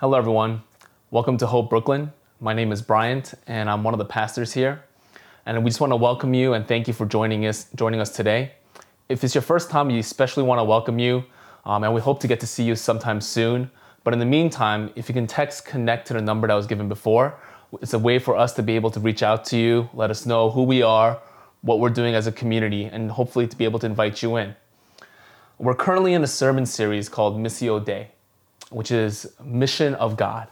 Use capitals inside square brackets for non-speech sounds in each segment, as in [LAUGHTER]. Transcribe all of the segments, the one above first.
Hello, everyone. Welcome to Hope Brooklyn. My name is Bryant, and I'm one of the pastors here. And we just want to welcome you and thank you for joining us joining us today. If it's your first time, we especially want to welcome you, um, and we hope to get to see you sometime soon. But in the meantime, if you can text connect to the number that was given before, it's a way for us to be able to reach out to you, let us know who we are, what we're doing as a community, and hopefully to be able to invite you in. We're currently in a sermon series called Missio Dei which is mission of God.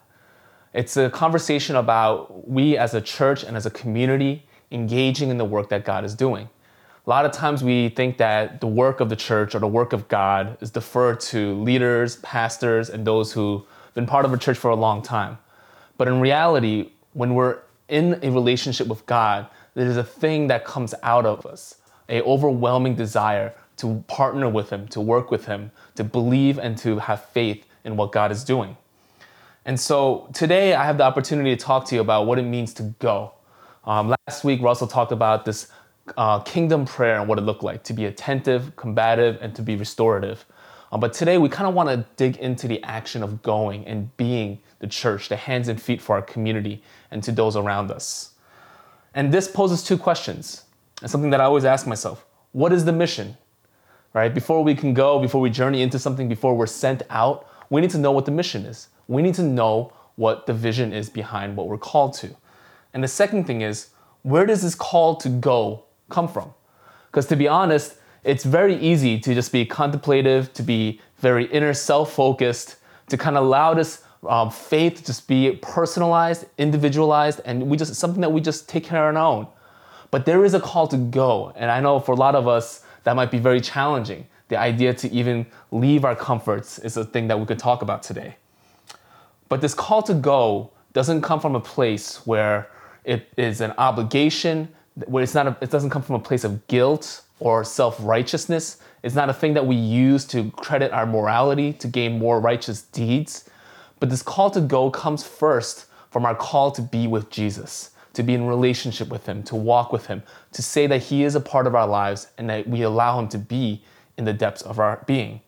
It's a conversation about we as a church and as a community engaging in the work that God is doing. A lot of times we think that the work of the church or the work of God is deferred to leaders, pastors, and those who've been part of a church for a long time. But in reality, when we're in a relationship with God, there's a thing that comes out of us, a overwhelming desire to partner with him, to work with him, to believe and to have faith in what God is doing. And so today I have the opportunity to talk to you about what it means to go. Um, last week, Russell talked about this uh, kingdom prayer and what it looked like to be attentive, combative, and to be restorative. Um, but today we kind of want to dig into the action of going and being the church, the hands and feet for our community and to those around us. And this poses two questions, and something that I always ask myself what is the mission? Right? Before we can go, before we journey into something, before we're sent out, we need to know what the mission is. We need to know what the vision is behind what we're called to. And the second thing is, where does this call to go come from? Because to be honest, it's very easy to just be contemplative, to be very inner self focused, to kind of allow this um, faith to just be personalized, individualized, and we just something that we just take care of on our own. But there is a call to go, and I know for a lot of us that might be very challenging the idea to even leave our comforts is a thing that we could talk about today. But this call to go doesn't come from a place where it is an obligation, where it's not a, it doesn't come from a place of guilt or self-righteousness. It's not a thing that we use to credit our morality to gain more righteous deeds. But this call to go comes first from our call to be with Jesus, to be in relationship with him, to walk with him, to say that he is a part of our lives and that we allow him to be in the depths of our being.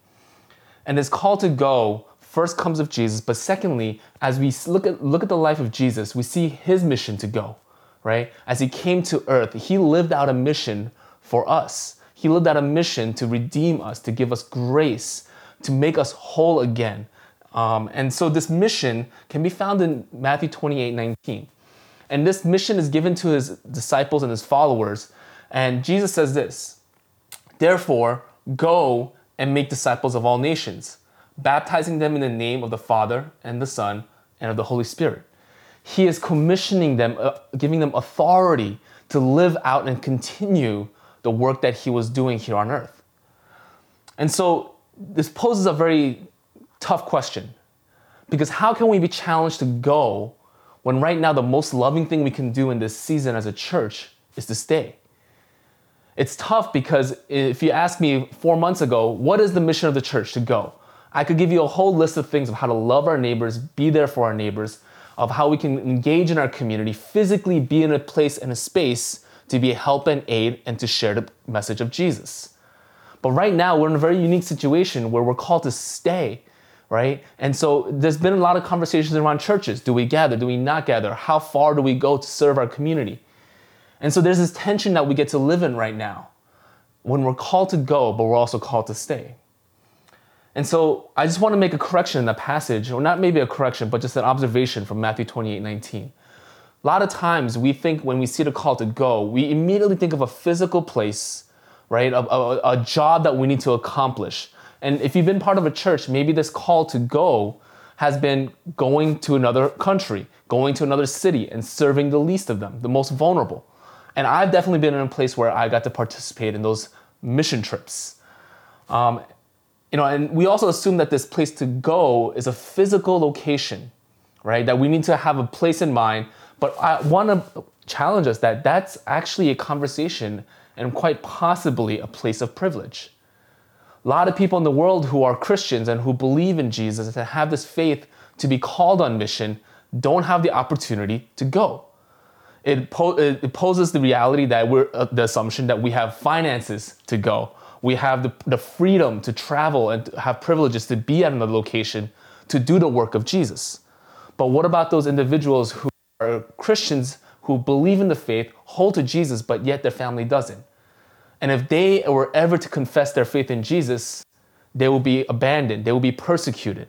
And this call to go first comes of Jesus, but secondly, as we look at, look at the life of Jesus, we see his mission to go, right? As he came to earth, he lived out a mission for us. He lived out a mission to redeem us, to give us grace, to make us whole again. Um, and so this mission can be found in Matthew 28 19. And this mission is given to his disciples and his followers. And Jesus says this Therefore, Go and make disciples of all nations, baptizing them in the name of the Father and the Son and of the Holy Spirit. He is commissioning them, uh, giving them authority to live out and continue the work that he was doing here on earth. And so this poses a very tough question because how can we be challenged to go when right now the most loving thing we can do in this season as a church is to stay? It's tough because if you ask me four months ago, what is the mission of the church to go? I could give you a whole list of things of how to love our neighbors, be there for our neighbors, of how we can engage in our community, physically be in a place and a space to be a help and aid and to share the message of Jesus. But right now, we're in a very unique situation where we're called to stay, right? And so there's been a lot of conversations around churches. Do we gather? Do we not gather? How far do we go to serve our community? And so there's this tension that we get to live in right now when we're called to go, but we're also called to stay. And so I just want to make a correction in that passage, or not maybe a correction, but just an observation from Matthew 28 19. A lot of times we think when we see the call to go, we immediately think of a physical place, right? A, a, a job that we need to accomplish. And if you've been part of a church, maybe this call to go has been going to another country, going to another city, and serving the least of them, the most vulnerable. And I've definitely been in a place where I got to participate in those mission trips. Um, you know, and we also assume that this place to go is a physical location, right? That we need to have a place in mind. But I want to challenge us that that's actually a conversation and quite possibly a place of privilege. A lot of people in the world who are Christians and who believe in Jesus and have this faith to be called on mission don't have the opportunity to go it, po- it poses the reality that we're uh, the assumption that we have finances to go. We have the, the freedom to travel and to have privileges to be at another location to do the work of Jesus. But what about those individuals who are Christians who believe in the faith, hold to Jesus, but yet their family doesn't? And if they were ever to confess their faith in Jesus, they will be abandoned, they will be persecuted.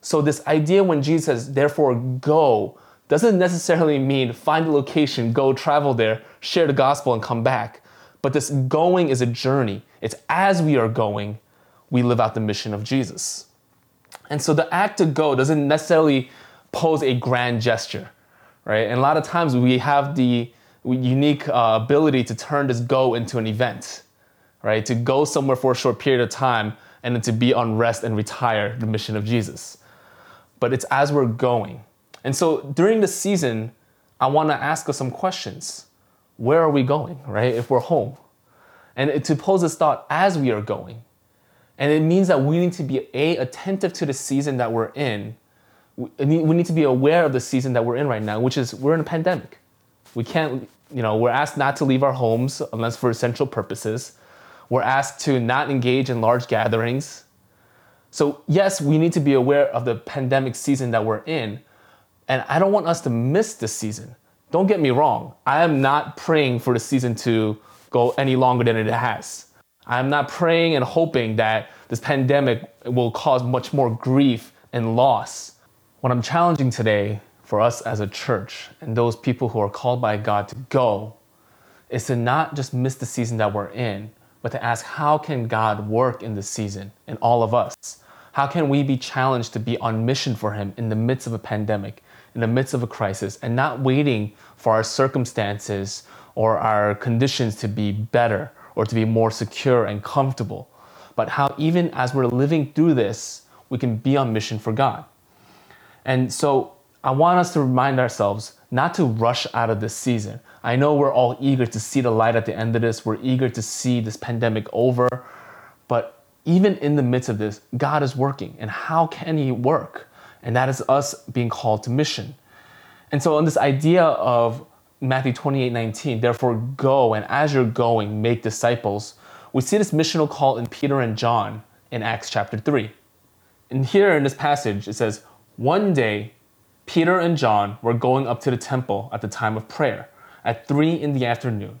So, this idea when Jesus says, therefore go, doesn't necessarily mean find a location, go travel there, share the gospel, and come back. But this going is a journey. It's as we are going, we live out the mission of Jesus. And so the act to go doesn't necessarily pose a grand gesture, right? And a lot of times we have the unique uh, ability to turn this go into an event, right? To go somewhere for a short period of time and then to be on rest and retire the mission of Jesus. But it's as we're going. And so during the season, I want to ask us some questions. Where are we going, right? If we're home. And to pose this thought as we are going. And it means that we need to be A, attentive to the season that we're in. We need to be aware of the season that we're in right now, which is we're in a pandemic. We can't, you know, we're asked not to leave our homes unless for essential purposes. We're asked to not engage in large gatherings. So, yes, we need to be aware of the pandemic season that we're in. And I don't want us to miss this season. Don't get me wrong. I am not praying for the season to go any longer than it has. I'm not praying and hoping that this pandemic will cause much more grief and loss. What I'm challenging today for us as a church and those people who are called by God to go is to not just miss the season that we're in, but to ask how can God work in this season in all of us? How can we be challenged to be on mission for Him in the midst of a pandemic, in the midst of a crisis, and not waiting for our circumstances or our conditions to be better or to be more secure and comfortable, but how even as we're living through this, we can be on mission for God. And so I want us to remind ourselves not to rush out of this season. I know we're all eager to see the light at the end of this, we're eager to see this pandemic over, but even in the midst of this, God is working. And how can He work? And that is us being called to mission. And so, on this idea of Matthew 28 19, therefore go, and as you're going, make disciples. We see this missional call in Peter and John in Acts chapter 3. And here in this passage, it says, One day, Peter and John were going up to the temple at the time of prayer, at 3 in the afternoon.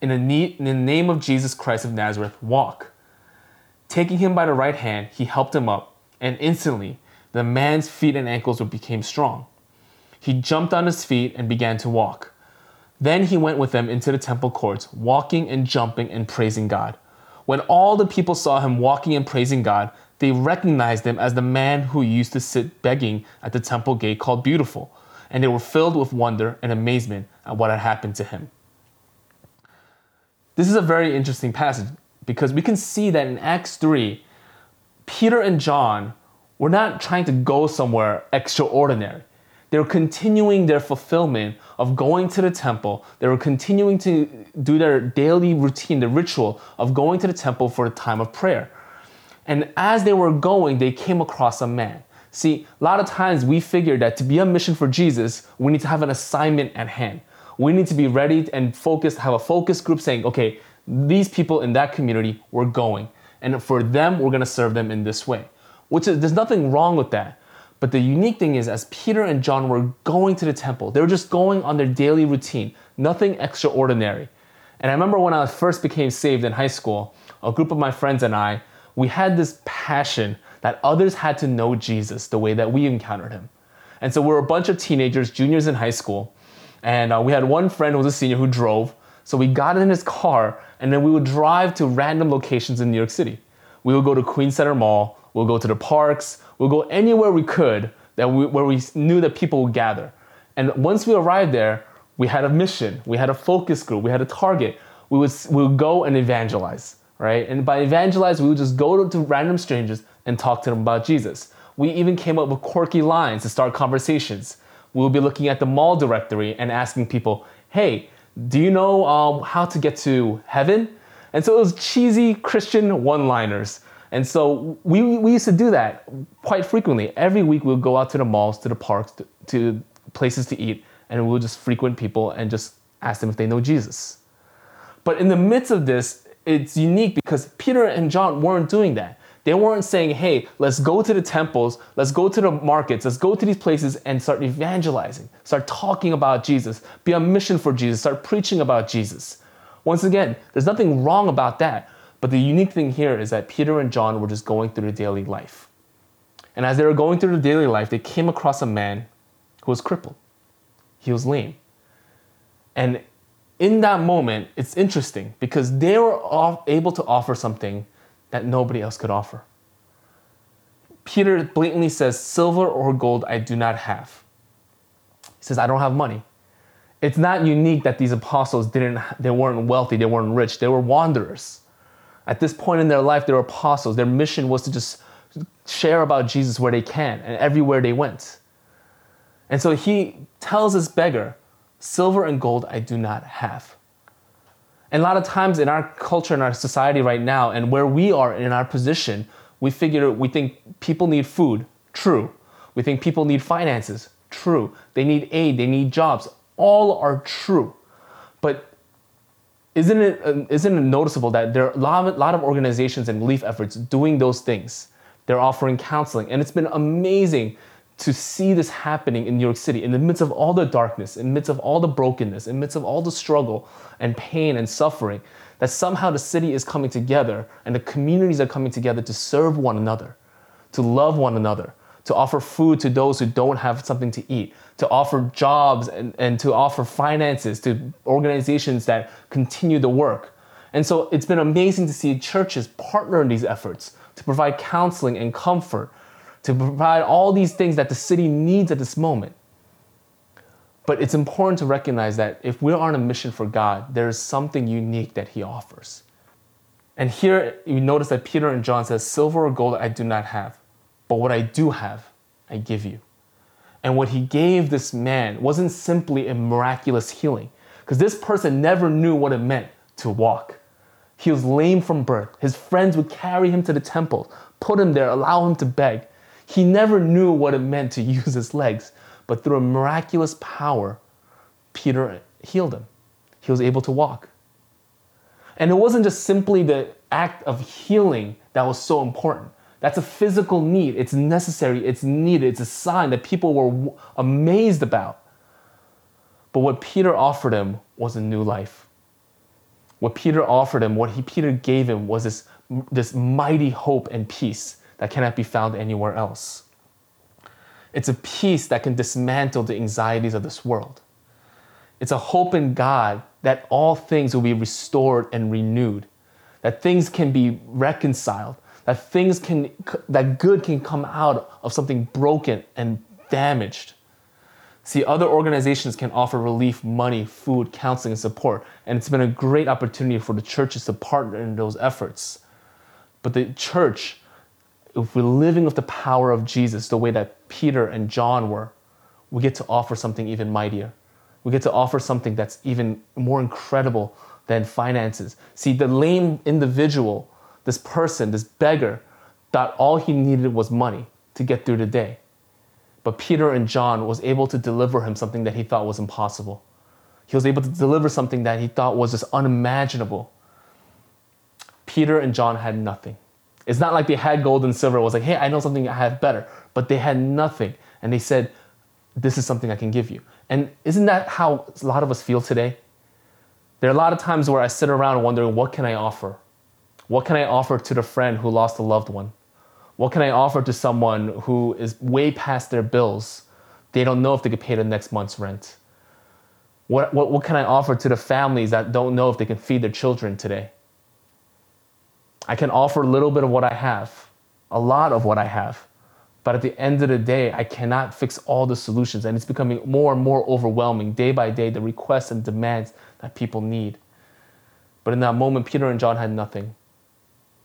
In the, in the name of Jesus Christ of Nazareth, walk. Taking him by the right hand, he helped him up, and instantly the man's feet and ankles became strong. He jumped on his feet and began to walk. Then he went with them into the temple courts, walking and jumping and praising God. When all the people saw him walking and praising God, they recognized him as the man who used to sit begging at the temple gate called Beautiful, and they were filled with wonder and amazement at what had happened to him. This is a very interesting passage because we can see that in Acts 3, Peter and John were not trying to go somewhere extraordinary. They were continuing their fulfillment of going to the temple. They were continuing to do their daily routine, the ritual of going to the temple for a time of prayer. And as they were going, they came across a man. See, a lot of times we figure that to be on mission for Jesus, we need to have an assignment at hand. We need to be ready and focused, have a focus group saying, okay, these people in that community, we're going. And for them, we're to serve them in this way. Which is, there's nothing wrong with that. But the unique thing is, as Peter and John were going to the temple, they were just going on their daily routine, nothing extraordinary. And I remember when I first became saved in high school, a group of my friends and I, we had this passion that others had to know Jesus the way that we encountered him. And so we were a bunch of teenagers, juniors in high school, and uh, we had one friend who was a senior who drove. So we got in his car, and then we would drive to random locations in New York City. We would go to Queens Center Mall, we'll go to the parks, We'll go anywhere we could that we, where we knew that people would gather. And once we arrived there, we had a mission, we had a focus group, we had a target. We would, we would go and evangelize, right? And by evangelize, we would just go to, to random strangers and talk to them about Jesus. We even came up with quirky lines to start conversations. We'll be looking at the mall directory and asking people, hey, do you know um, how to get to heaven? And so it was cheesy Christian one liners. And so we, we used to do that quite frequently. Every week we'll go out to the malls, to the parks, to, to places to eat, and we'll just frequent people and just ask them if they know Jesus. But in the midst of this, it's unique because Peter and John weren't doing that. They weren't saying, hey, let's go to the temples, let's go to the markets, let's go to these places and start evangelizing, start talking about Jesus, be on mission for Jesus, start preaching about Jesus. Once again, there's nothing wrong about that. But the unique thing here is that Peter and John were just going through their daily life. And as they were going through their daily life, they came across a man who was crippled. He was lame. And in that moment, it's interesting because they were able to offer something that nobody else could offer. Peter blatantly says, Silver or gold I do not have. He says, I don't have money. It's not unique that these apostles didn't, they weren't wealthy, they weren't rich, they were wanderers. At this point in their life, they were apostles. Their mission was to just share about Jesus where they can and everywhere they went. And so he tells this beggar, Silver and gold I do not have. And a lot of times in our culture, in our society right now, and where we are in our position, we figure, we think people need food. True. We think people need finances. True. They need aid. They need jobs. All are true. But isn't it, uh, isn't it noticeable that there are a lot, of, a lot of organizations and relief efforts doing those things? They're offering counseling. And it's been amazing to see this happening in New York City in the midst of all the darkness, in the midst of all the brokenness, in the midst of all the struggle and pain and suffering, that somehow the city is coming together and the communities are coming together to serve one another, to love one another, to offer food to those who don't have something to eat, to offer jobs and, and to offer finances to organizations that continue the work. And so it's been amazing to see churches partner in these efforts to provide counseling and comfort to provide all these things that the city needs at this moment. But it's important to recognize that if we're on a mission for God, there is something unique that He offers. And here you notice that Peter and John says, Silver or gold I do not have, but what I do have, I give you. And what he gave this man wasn't simply a miraculous healing, because this person never knew what it meant to walk. He was lame from birth. His friends would carry him to the temple, put him there, allow him to beg. He never knew what it meant to [LAUGHS] use his legs, but through a miraculous power, Peter healed him. He was able to walk. And it wasn't just simply the act of healing that was so important. That's a physical need. It's necessary, it's needed, it's a sign that people were amazed about. But what Peter offered him was a new life. What Peter offered him, what he, Peter gave him, was this, this mighty hope and peace that cannot be found anywhere else. It's a peace that can dismantle the anxieties of this world. It's a hope in God that all things will be restored and renewed, that things can be reconciled, that things can that good can come out of something broken and damaged. See, other organizations can offer relief, money, food, counseling, and support, and it's been a great opportunity for the churches to partner in those efforts. But the church if we're living with the power of Jesus the way that Peter and John were, we get to offer something even mightier. We get to offer something that's even more incredible than finances. See, the lame individual, this person, this beggar, thought all he needed was money to get through the day. But Peter and John was able to deliver him something that he thought was impossible. He was able to deliver something that he thought was just unimaginable. Peter and John had nothing. It's not like they had gold and silver. It was like, hey, I know something I have better. But they had nothing. And they said, this is something I can give you. And isn't that how a lot of us feel today? There are a lot of times where I sit around wondering, what can I offer? What can I offer to the friend who lost a loved one? What can I offer to someone who is way past their bills? They don't know if they could pay the next month's rent. What, what, what can I offer to the families that don't know if they can feed their children today? I can offer a little bit of what I have, a lot of what I have. But at the end of the day, I cannot fix all the solutions. And it's becoming more and more overwhelming day by day, the requests and demands that people need. But in that moment, Peter and John had nothing,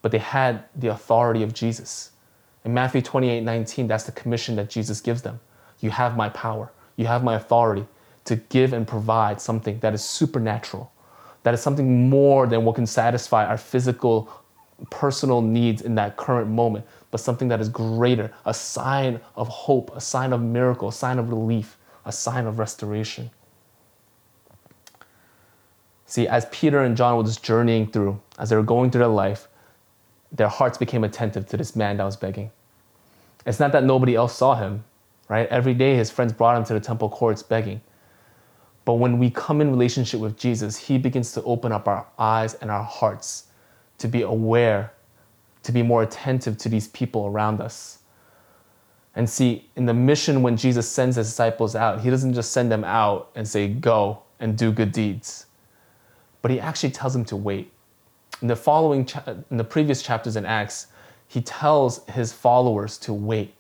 but they had the authority of Jesus. In Matthew 28 19, that's the commission that Jesus gives them. You have my power. you have my authority to give and provide something that is supernatural, that is something more than what can satisfy our physical, personal needs in that current moment, but something that is greater, a sign of hope, a sign of miracle, a sign of relief, a sign of restoration. See, as Peter and John were just journeying through, as they were going through their life, their hearts became attentive to this man that was begging. It's not that nobody else saw him, right? Every day his friends brought him to the temple courts begging. But when we come in relationship with Jesus, he begins to open up our eyes and our hearts to be aware, to be more attentive to these people around us. And see, in the mission, when Jesus sends his disciples out, he doesn't just send them out and say, go and do good deeds, but he actually tells them to wait. In the following, cha- in the previous chapters in Acts, he tells his followers to wait.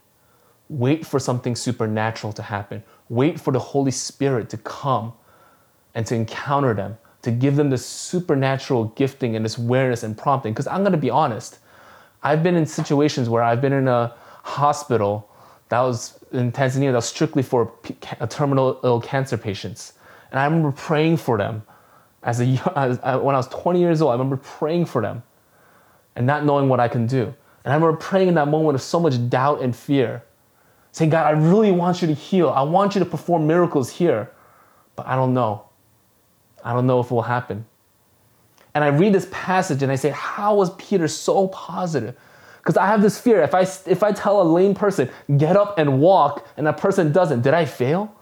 Wait for something supernatural to happen. Wait for the Holy Spirit to come and to encounter them, to give them this supernatural gifting and this awareness and prompting. Because I'm going to be honest, I've been in situations where I've been in a hospital that was in Tanzania that was strictly for a terminal ill cancer patients. And I remember praying for them as a, [LAUGHS] as, uh, when I was 20 years old, I remember praying for them and not knowing what I can do. And I remember praying in that moment of so much doubt and fear, saying, God, I really want you to heal. I want you to perform miracles here, but I don't know. I don't know if it will happen. And I read this passage and I say, How was Peter so positive? Because I have this fear. If I, if I tell a lame person, get up and walk, and that person doesn't, did I fail?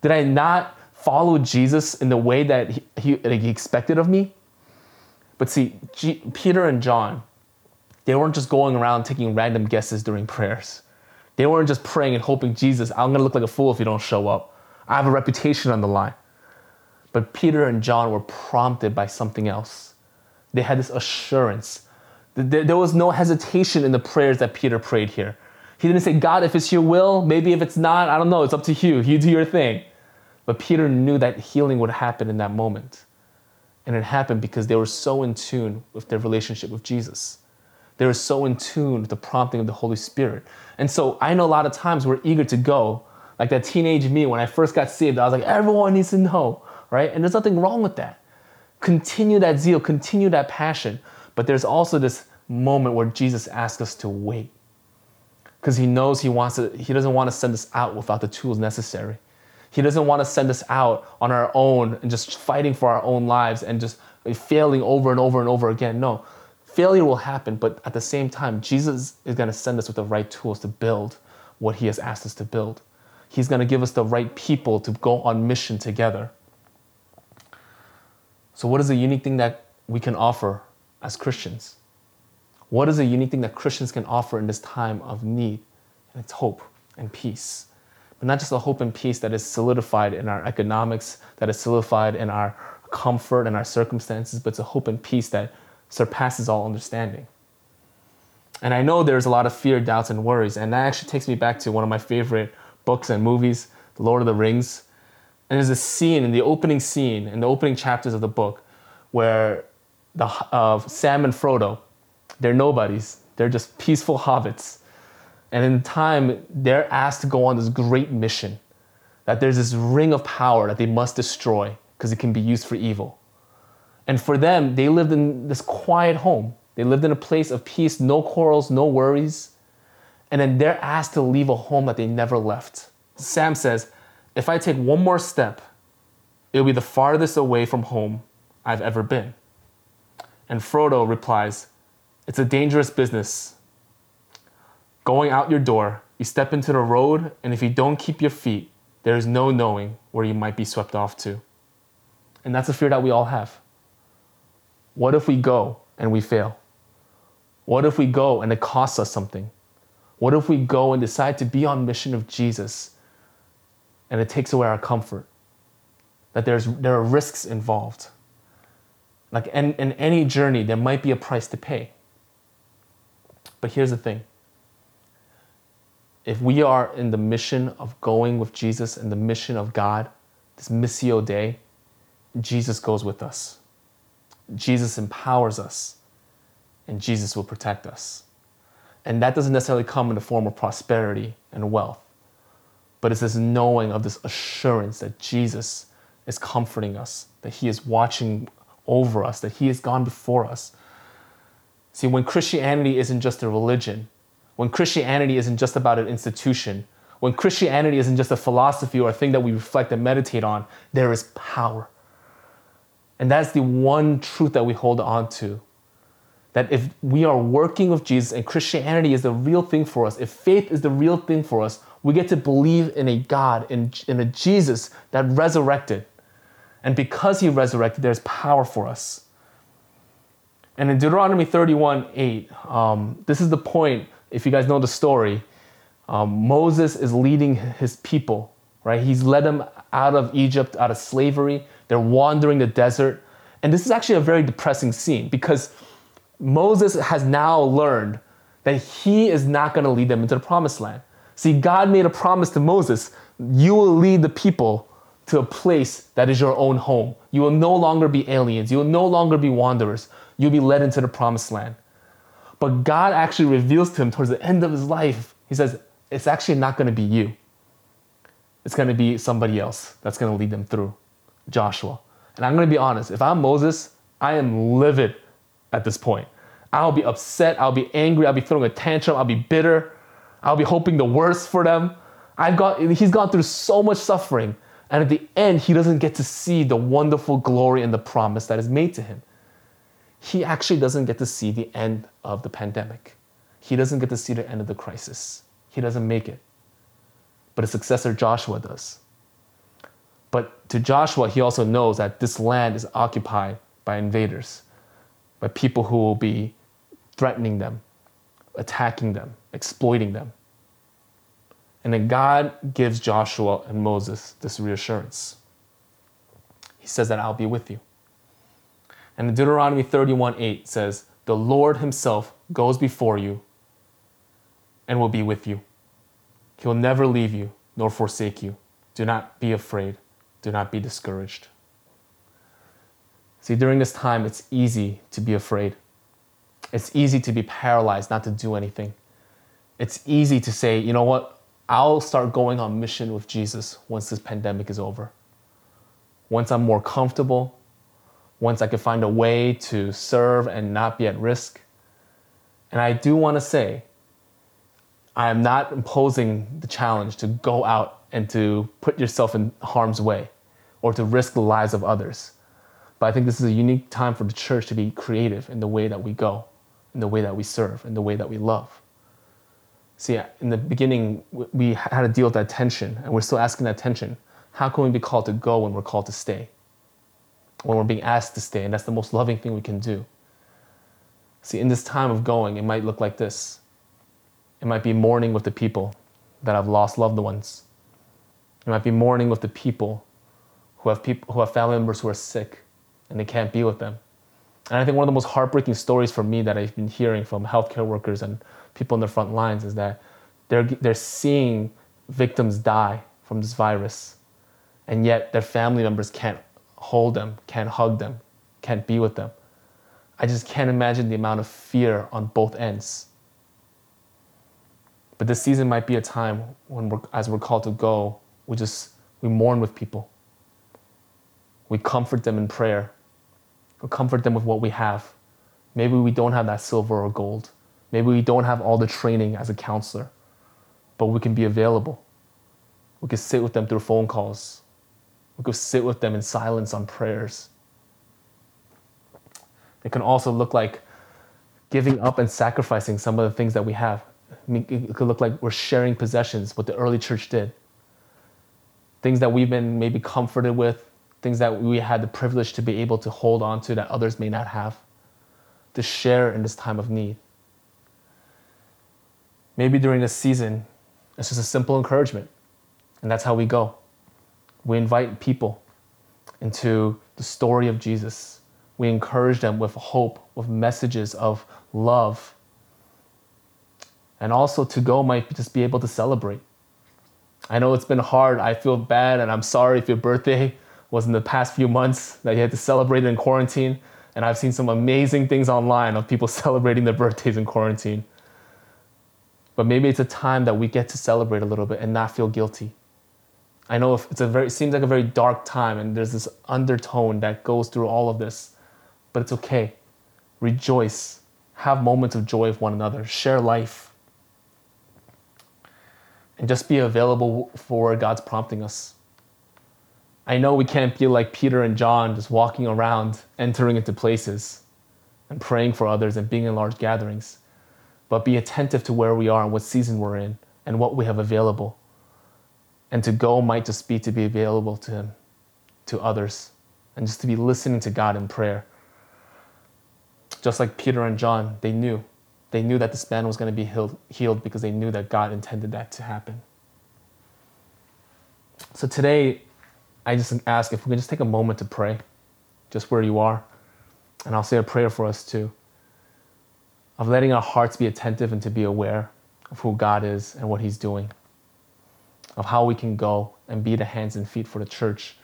Did I not follow Jesus in the way that he, he, he expected of me? But see, G, Peter and John, they weren't just going around taking random guesses during prayers. They weren't just praying and hoping, Jesus, I'm going to look like a fool if you don't show up. I have a reputation on the line. But Peter and John were prompted by something else. They had this assurance. There was no hesitation in the prayers that Peter prayed here. He didn't say, God, if it's your will, maybe if it's not, I don't know, it's up to you. You do your thing. But Peter knew that healing would happen in that moment. And it happened because they were so in tune with their relationship with Jesus. They were so in tune with the prompting of the Holy Spirit. And so I know a lot of times we're eager to go. Like that teenage me, when I first got saved, I was like, everyone needs to know, right? And there's nothing wrong with that. Continue that zeal, continue that passion. But there's also this moment where Jesus asks us to wait. Because he knows he wants to, he doesn't want to send us out without the tools necessary. He doesn't want to send us out on our own and just fighting for our own lives and just failing over and over and over again. No, failure will happen, but at the same time, Jesus is going to send us with the right tools to build what He has asked us to build. He's going to give us the right people to go on mission together. So, what is the unique thing that we can offer as Christians? What is the unique thing that Christians can offer in this time of need? And it's hope and peace but not just a hope and peace that is solidified in our economics, that is solidified in our comfort and our circumstances, but it's a hope and peace that surpasses all understanding. And I know there's a lot of fear, doubts, and worries, and that actually takes me back to one of my favorite books and movies, The Lord of the Rings. And there's a scene in the opening scene, in the opening chapters of the book, where the uh, Sam and Frodo, they're nobodies. They're just peaceful hobbits and in time, they're asked to go on this great mission that there's this ring of power that they must destroy because it can be used for evil. And for them, they lived in this quiet home. They lived in a place of peace, no quarrels, no worries. And then they're asked to leave a home that they never left. Sam says, If I take one more step, it'll be the farthest away from home I've ever been. And Frodo replies, It's a dangerous business, Going out your door, you step into the road, and if you don't keep your feet, there is no knowing where you might be swept off to. And that's a fear that we all have. What if we go and we fail? What if we go and it costs us something? What if we go and decide to be on mission of Jesus and it takes away our comfort? That there's, there are risks involved. Like in, in any journey, there might be a price to pay. But here's the thing if we are in the mission of going with Jesus and the mission of God, this Missio Dei, Jesus goes with us. Jesus empowers us, and Jesus will protect us. And that doesn't necessarily come in the form of prosperity and wealth, but it's this knowing of this assurance that Jesus is comforting us, that He is watching over us, that He has gone before us. See, when Christianity isn't just a religion, when Christianity isn't just about an institution, when Christianity isn't just a philosophy or a thing that we reflect and meditate on, there is power. And that's the one truth that we hold on to. That if we are working with Jesus and Christianity is the real thing for us, if faith is the real thing for us, we get to believe in a God, in, in a Jesus that resurrected. And because he resurrected, there's power for us. And in Deuteronomy 31 8, um, this is the point, if you guys know the story, um, Moses is leading his people, right? He's led them out of Egypt, out of slavery. They're wandering the desert. And this is actually a very depressing scene because Moses has now learned that he is not going to lead them into the promised land. See, God made a promise to Moses you will lead the people to a place that is your own home. You will no longer be aliens. You will no longer be wanderers. You'll be led into the promised land. But God actually reveals to him towards the end of his life, He says, It's actually not going to be you. It's going to be somebody else that's going to lead them through Joshua. And I'm going to be honest if I'm Moses, I am livid at this point. I'll be upset. I'll be angry. I'll be throwing a tantrum. I'll be bitter. I'll be hoping the worst for them. I've got, he's gone through so much suffering. And at the end, he doesn't get to see the wonderful glory and the promise that is made to him. He actually doesn't get to see the end of the pandemic. He doesn't get to see the end of the crisis. He doesn't make it. But his successor Joshua does. But to Joshua, he also knows that this land is occupied by invaders, by people who will be threatening them, attacking them, exploiting them. And then God gives Joshua and Moses this reassurance. He says that I'll be with you. And in Deuteronomy 31 8 says, The Lord Himself goes before you and will be with you. He will never leave you nor forsake you. Do not be afraid. Do not be discouraged. See, during this time, it's easy to be afraid. It's easy to be paralyzed, not to do anything. It's easy to say, you know what, I'll start going on mission with Jesus once this pandemic is over. Once I'm more comfortable, once I can find a way to serve and not be at risk. And I do want to say, I am not imposing the challenge to go out and to put yourself in harm's way or to risk the lives of others. But I think this is a unique time for the church to be creative in the way that we go in the way that we serve, in the way that we love. See, in the beginning, we had to deal with that tension, and we're still asking that tension. How can we be called to go when we're called to stay? When we're being asked to stay, and that's the most loving thing we can do. See, in this time of going, it might look like this it might be mourning with the people that have lost loved ones. It might be mourning with the people who have people who have family members who are sick and they can't be with them. And I think one of the most heartbreaking stories for me that I've been hearing from healthcare workers and people in the front lines is that they're, they're seeing victims die from this virus, and yet their family members can't hold them, can't hug them, can't be with them. I just can't imagine the amount of fear on both ends. But this season might be a time when, we're, as we're called to go, we just we mourn with people. We comfort them in prayer comfort them with what we have. Maybe we don't have that silver or gold. Maybe we don't have all the training as a counselor, but we can be available. We can sit with them through phone calls. We could sit with them in silence on prayers. It can also look like giving up and sacrificing some of the things that we have. It could look like we're sharing possessions, what the early church did. Things that we've been maybe comforted with, things that we had the privilege to be able to hold on to that others may not have, to share in this time of need. Maybe during this season, it's just a simple encouragement, and that's how we go. We invite people into the story of Jesus. We encourage them with hope, with messages of love. And also to go might just be able to celebrate. I know it's been hard. I feel bad, and I'm sorry if your birthday was in the past few months that you had to celebrate in quarantine. And I've seen some amazing things online of people [LAUGHS] celebrating their birthdays in quarantine. But maybe it's a time that we get to celebrate a little bit and not feel guilty. I know it's a very it seems like a very dark time and there's this undertone that goes through all of this, but it's okay. Rejoice. Have moments of joy with one another. Share life. And just be available for where God's prompting us. I know we can't be like Peter and John, just walking around, entering into places and praying for others and being in large gatherings, but be attentive to where we are and what season we're in and what we have available. And to go might just be to be available to Him, to others, and just to be listening to God in prayer. Just like Peter and John, they knew. They knew that this man was going to be healed, healed because they knew that God intended that to happen. So today, I just ask if we can just take a moment to pray, just where you are. And I'll say a prayer for us too, of letting our hearts be attentive and to be aware of who God is and what He's doing, of how we can go and be the hands and feet for the church,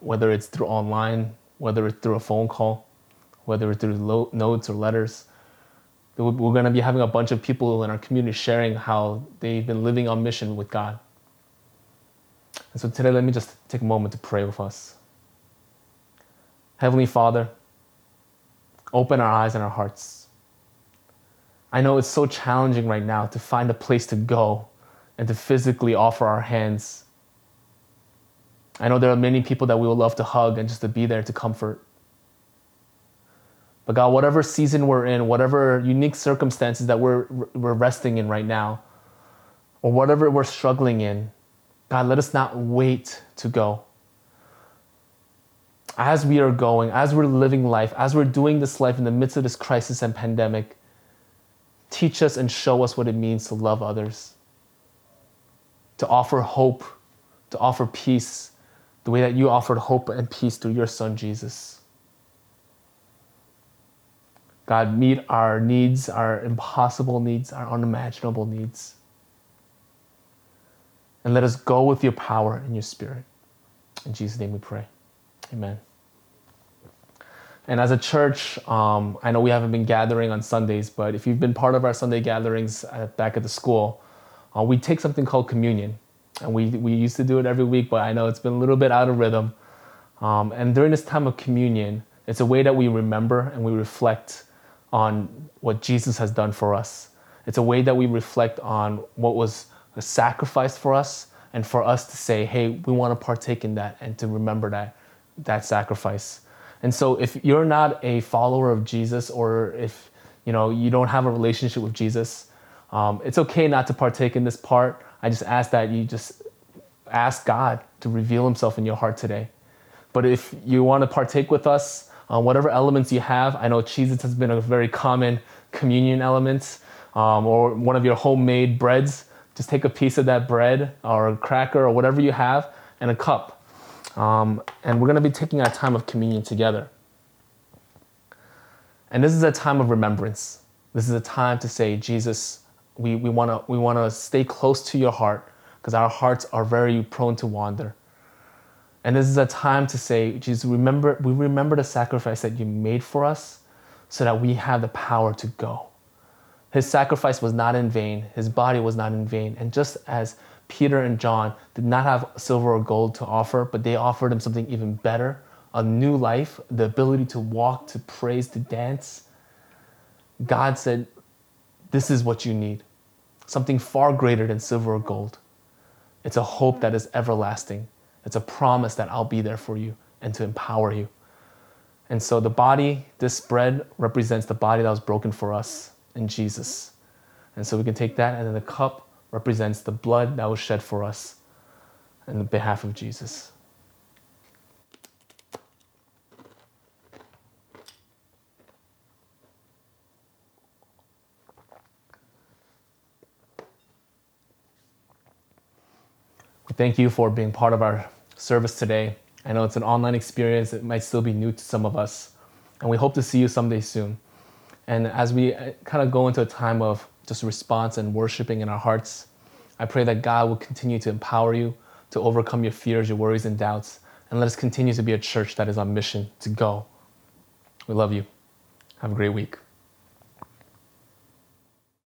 whether it's through online, whether it's through a phone call, whether it's through notes or letters. We're going to be having a bunch of people in our community sharing how they've been living on mission with God. And so today, let me just take a moment to pray with us. Heavenly Father, open our eyes and our hearts. I know it's so challenging right now to find a place to go and to physically offer our hands. I know there are many people that we would love to hug and just to be there to comfort. But God, whatever season we're in, whatever unique circumstances that we're, we're resting in right now, or whatever we're struggling in, God, let us not wait to go. As we are going, as we're living life, as we're doing this life in the midst of this crisis and pandemic, teach us and show us what it means to love others, to offer hope, to offer peace, the way that you offered hope and peace through your Son, Jesus. God, meet our needs, our impossible needs, our unimaginable needs and let us go with your power and your spirit. In Jesus' name we pray. Amen. And as a church, um, I know we haven't been gathering on Sundays, but if you've been part of our Sunday gatherings at, back at the school, uh, we take something called communion. And we, we used to do it every week, but I know it's been a little bit out of rhythm. Um, and during this time of communion, it's a way that we remember and we reflect on what Jesus has done for us. It's a way that we reflect on what was a sacrifice for us and for us to say, hey, we want to partake in that and to remember that that sacrifice. And so if you're not a follower of Jesus or if you know you don't have a relationship with Jesus, um, it's okay not to partake in this part. I just ask that you just ask God to reveal himself in your heart today. But if you want to partake with us, uh, whatever elements you have, I know cheeses has been a very common communion element, um, or one of your homemade breads just take a piece of that bread or a cracker or whatever you have and a cup. Um, and we're going to be taking our time of communion together. And this is a time of remembrance. This is a time to say, Jesus, we, we want to we wanna stay close to your heart because our hearts are very prone to wander. And this is a time to say, Jesus, remember, we remember the sacrifice that you made for us so that we have the power to go. His sacrifice was not in vain, his body was not in vain. And just as Peter and John did not have silver or gold to offer, but they offered him something even better a new life, the ability to walk, to praise, to dance. God said, This is what you need something far greater than silver or gold. It's a hope that is everlasting. It's a promise that I'll be there for you and to empower you. And so the body, this bread represents the body that was broken for us in Jesus. And so we can take that, and then the cup represents the blood that was shed for us in the behalf of Jesus. We thank you for being part of our service today. I know it's an online experience, it might still be new to some of us, and we hope to see you someday soon. And as we uh, kind of go into a time of just response and worshiping in our hearts, I pray that God will continue to empower you to overcome your fears, your worries, and doubts. And let us continue to be a church that is on mission to go. We love you. Have a great week.